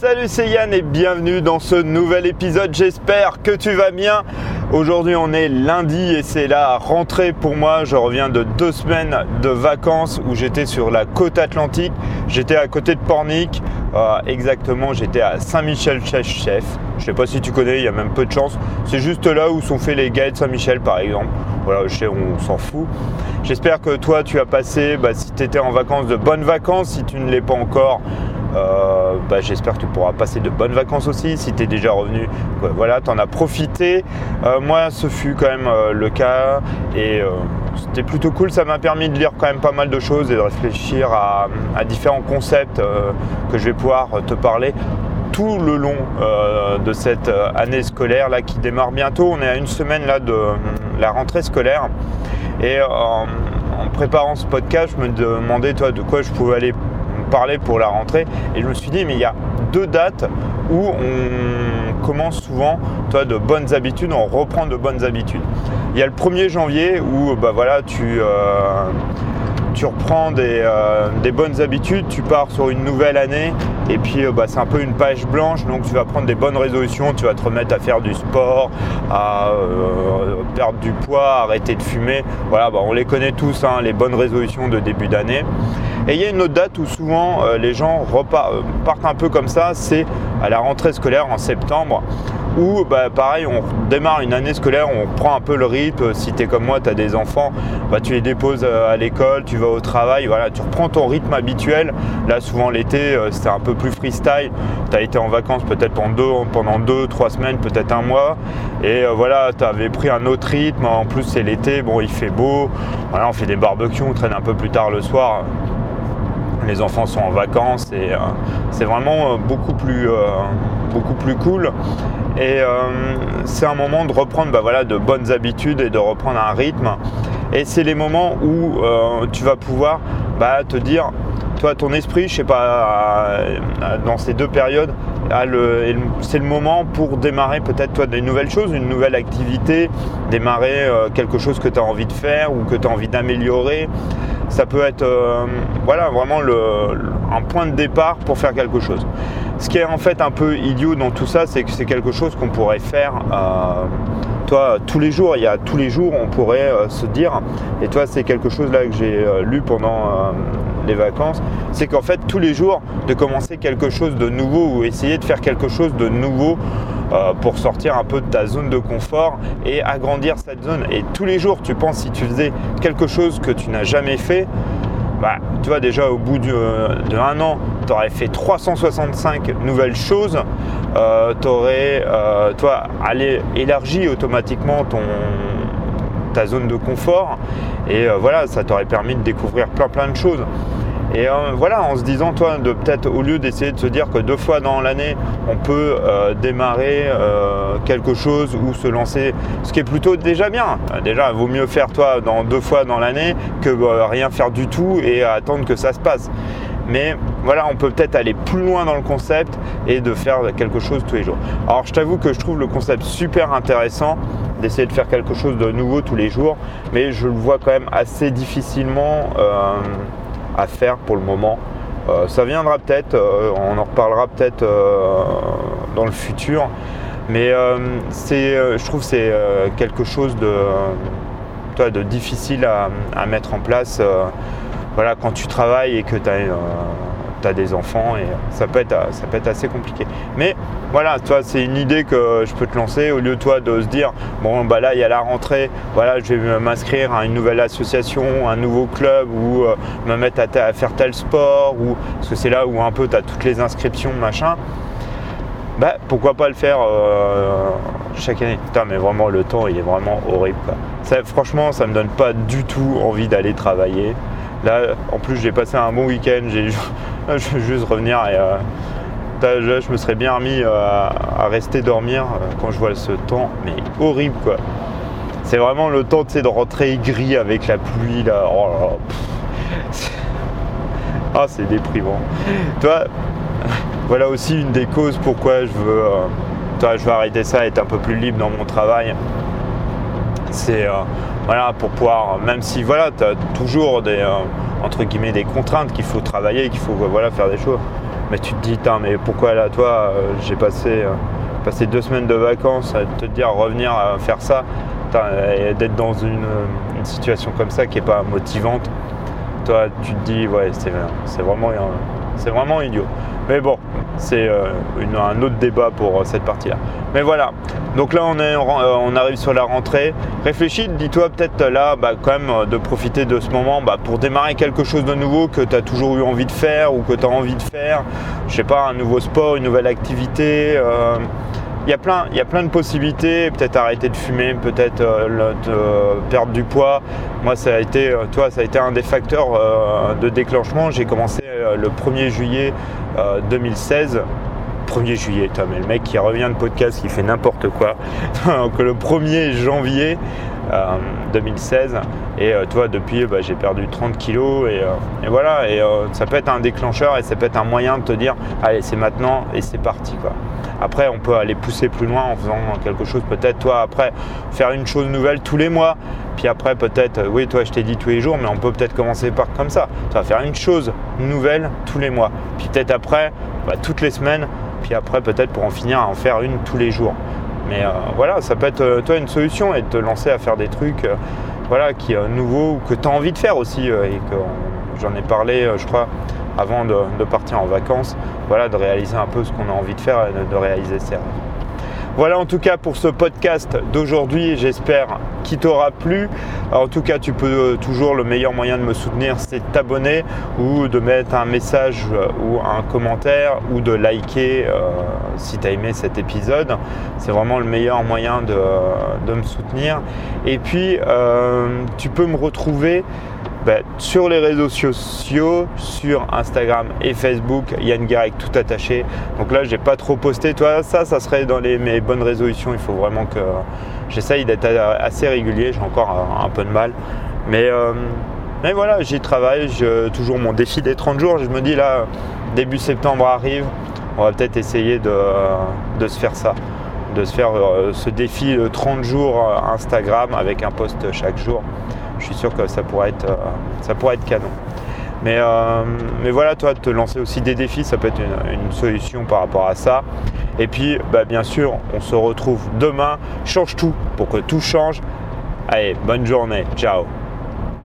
Salut, c'est Yann et bienvenue dans ce nouvel épisode. J'espère que tu vas bien. Aujourd'hui, on est lundi et c'est la rentrée pour moi. Je reviens de deux semaines de vacances où j'étais sur la côte atlantique. J'étais à côté de Pornic. Euh, exactement, j'étais à Saint-Michel-Chef. Je sais pas si tu connais, il y a même peu de chance. C'est juste là où sont faits les gays de Saint-Michel, par exemple. Voilà, je sais, on s'en fout. J'espère que toi, tu as passé, bah, si tu étais en vacances, de bonnes vacances. Si tu ne l'es pas encore, euh, bah, j'espère que tu pourras passer de bonnes vacances aussi si tu es déjà revenu. Voilà, tu en as profité. Euh, moi, ce fut quand même euh, le cas et c'était plutôt cool. Ça m'a permis de lire quand même pas mal de choses et de réfléchir à, différents concepts que je vais pouvoir te parler tout le long de cette année scolaire là qui démarre bientôt. On est à une semaine là de la rentrée scolaire et en préparant ce podcast, je me demandais toi de quoi je pouvais aller parler pour la rentrée. Et je me suis dit, mais il y a deux dates où on commence souvent toi, de bonnes habitudes, on reprend de bonnes habitudes. Il y a le 1er janvier où bah, voilà, tu, euh, tu reprends euh, des, bonnes habitudes, tu pars sur une nouvelle année et puis euh, bah, c'est un peu une page blanche donc tu vas prendre des bonnes résolutions, tu vas te remettre à faire du sport, à perdre du poids, arrêter de fumer. Voilà, bah, on les connaît tous, hein, les bonnes résolutions de début d'année. Et il y a une autre date où souvent euh, les gens euh, partent un peu comme ça, c'est à la rentrée scolaire en septembre où bah, pareil on démarre une année scolaire, on prend un peu le rythme, si tu es comme moi, tu as des enfants, bah, tu les déposes euh, à l'école, tu vas au travail, voilà, tu reprends ton rythme habituel. Là souvent l'été c'était un peu plus freestyle, tu as été en vacances peut-être pendant deux, pendant deux, trois semaines, peut-être un mois, et voilà, tu avais pris un autre rythme, en plus c'est l'été, bon il fait beau, voilà, on fait des barbecues, on traîne un peu plus tard le soir, les enfants sont en vacances et euh, c'est vraiment euh, beaucoup plus, euh, beaucoup plus cool. Et c'est un moment de reprendre bah, voilà, de bonnes habitudes et de reprendre un rythme. Et c'est les moments où tu vas pouvoir bah, te dire, toi, ton esprit, je sais pas, dans ces deux périodes, c'est le moment pour démarrer peut-être toi des nouvelles choses, une nouvelle activité, démarrer quelque chose que tu as envie de faire ou que tu as envie d'améliorer ça peut être euh, voilà, vraiment un point de départ pour faire quelque chose. Ce qui est en fait un peu idiot dans tout ça, c'est que c'est quelque chose qu'on pourrait faire euh, toi, tous les jours. Il y a tous les jours, on pourrait euh, se dire, et toi, c'est quelque chose là que j'ai lu pendant les vacances, c'est qu'en fait, tous les jours, de commencer quelque chose de nouveau ou essayer de faire quelque chose de nouveau euh, pour sortir un peu de ta zone de confort et agrandir cette zone. Et tous les jours, tu penses si tu faisais quelque chose que tu n'as jamais fait, bah, tu vois déjà au bout de, un an, tu aurais fait 365 nouvelles choses, euh, tu aurais euh, élargi automatiquement ton, ta zone de confort et voilà, ça t'aurait permis de découvrir plein plein de choses. Et euh, voilà, en se disant, toi, de peut-être au lieu d'essayer de se dire que deux fois dans l'année, on peut euh, démarrer euh, quelque chose ou se lancer, ce qui est plutôt déjà bien. Déjà, il vaut mieux faire toi dans deux fois dans l'année que rien faire du tout et attendre que ça se passe. Mais voilà, on peut peut-être aller plus loin dans le concept et de faire quelque chose tous les jours. Alors, je t'avoue que je trouve le concept super intéressant d'essayer de faire quelque chose de nouveau tous les jours, mais je le vois quand même assez difficilement à faire pour le moment. Euh, ça viendra peut-être, euh, on en reparlera peut-être euh, dans le futur. Mais je trouve que c'est quelque chose de, de difficile à, mettre en place voilà, quand tu travailles et que tu as tu as des enfants et ça peut, être, ça peut être assez compliqué. Mais voilà, toi, c'est une idée que je peux te lancer au lieu toi de se dire bon bah là il y a la rentrée, voilà, je vais m'inscrire à une nouvelle association, un nouveau club ou euh, me mettre à, faire tel sport ou parce que c'est là où un peu tu as toutes les inscriptions machin. Bah pourquoi pas le faire euh, chaque année. Putain mais vraiment le temps il est vraiment horrible. franchement ça me donne pas du tout envie d'aller travailler. Là en plus j'ai passé un bon week-end, j'ai je veux juste revenir et euh, je me serais bien remis euh, à, rester dormir euh, quand je vois ce temps, mais horrible quoi. C'est vraiment le temps de rentrer gris avec la pluie là. Oh ah, c'est déprimant. Toi, voilà aussi une des causes pourquoi je veux, toi, je veux arrêter ça, être un peu plus libre dans mon travail. C'est voilà pour pouvoir, même si voilà, tu as toujours guillemets des contraintes qu'il faut travailler, qu'il faut voilà, faire des choses. mais tu te dis, mais pourquoi là, toi, j'ai passé, passé deux semaines de vacances à te dire revenir à faire ça, d'être dans une, situation comme ça qui n'est pas motivante, toi, tu te dis, ouais, c'est vraiment, idiot. Mais bon, c'est euh, un autre débat pour euh, cette partie-là. Mais voilà, donc là euh, on arrive sur la rentrée. Réfléchis, dis-toi peut-être là bah, quand même de profiter de ce moment bah, pour démarrer quelque chose de nouveau que tu as toujours eu envie de faire ou que tu as envie de faire. Je sais pas, un nouveau sport, une nouvelle activité. il y, a plein, il y a plein de possibilités, peut-être arrêter de fumer, peut-être perdre du poids. Moi, ça a été, toi, ça a été un des facteurs de déclenchement. J'ai commencé le 1er juillet 2016. 1er juillet, mais le mec qui revient de podcast, qui fait n'importe quoi. Donc le 1er janvier 2016. Euh, et euh, toi, depuis, bah, j'ai perdu 30 kilos. Et, euh, voilà, et ça peut être un déclencheur et ça peut être un moyen de te dire, allez, c'est maintenant et c'est parti. Quoi. Après, on peut aller pousser plus loin en faisant quelque chose, peut-être toi, après, faire une chose nouvelle tous les mois. Puis après, peut-être, oui, toi, je t'ai dit tous les jours, mais on peut peut-être commencer par comme ça. Tu vas faire une chose nouvelle tous les mois. Puis peut-être après, bah, toutes les semaines. Puis après, peut-être pour en finir, à en faire une tous les jours. Mais euh, voilà, ça peut être euh, toi une solution et te lancer à faire des trucs euh, voilà, qui nouveaux ou que tu as envie de faire aussi. et que j'en ai parlé, je crois, avant de, partir en vacances. Voilà, de réaliser un peu ce qu'on a envie de faire et de, réaliser ses rêves. Voilà en tout cas pour ce podcast d'aujourd'hui. J'espère qu'il t'aura plu. en tout cas, tu peux euh, toujours, le meilleur moyen de me soutenir, c'est de t'abonner ou de mettre un message euh, ou un commentaire ou de liker euh, si tu as aimé cet épisode. C'est vraiment le meilleur moyen de, me soutenir. Et puis, tu peux me retrouver ben, sur les réseaux sociaux, sur Instagram et Facebook, Yann Garek tout attaché. Donc là, j'ai pas trop posté. Toi, ça, ça serait dans les, mes bonnes résolutions. Il faut vraiment que j'essaye d'être assez régulier. J'ai encore un, peu de mal. Mais, euh, voilà, j'y travaille. Toujours mon défi des 30 jours. Je me dis là, début septembre arrive. On va peut-être essayer de, de, se faire ça. De se faire euh, ce défi de 30 jours Instagram avec un post chaque jour je suis sûr que ça pourrait être, euh, canon. Mais, euh, mais voilà, toi, te lancer aussi des défis, ça peut être une, solution par rapport à ça. Et puis, bah, bien sûr, on se retrouve demain. Change tout pour que tout change. Allez, bonne journée. Ciao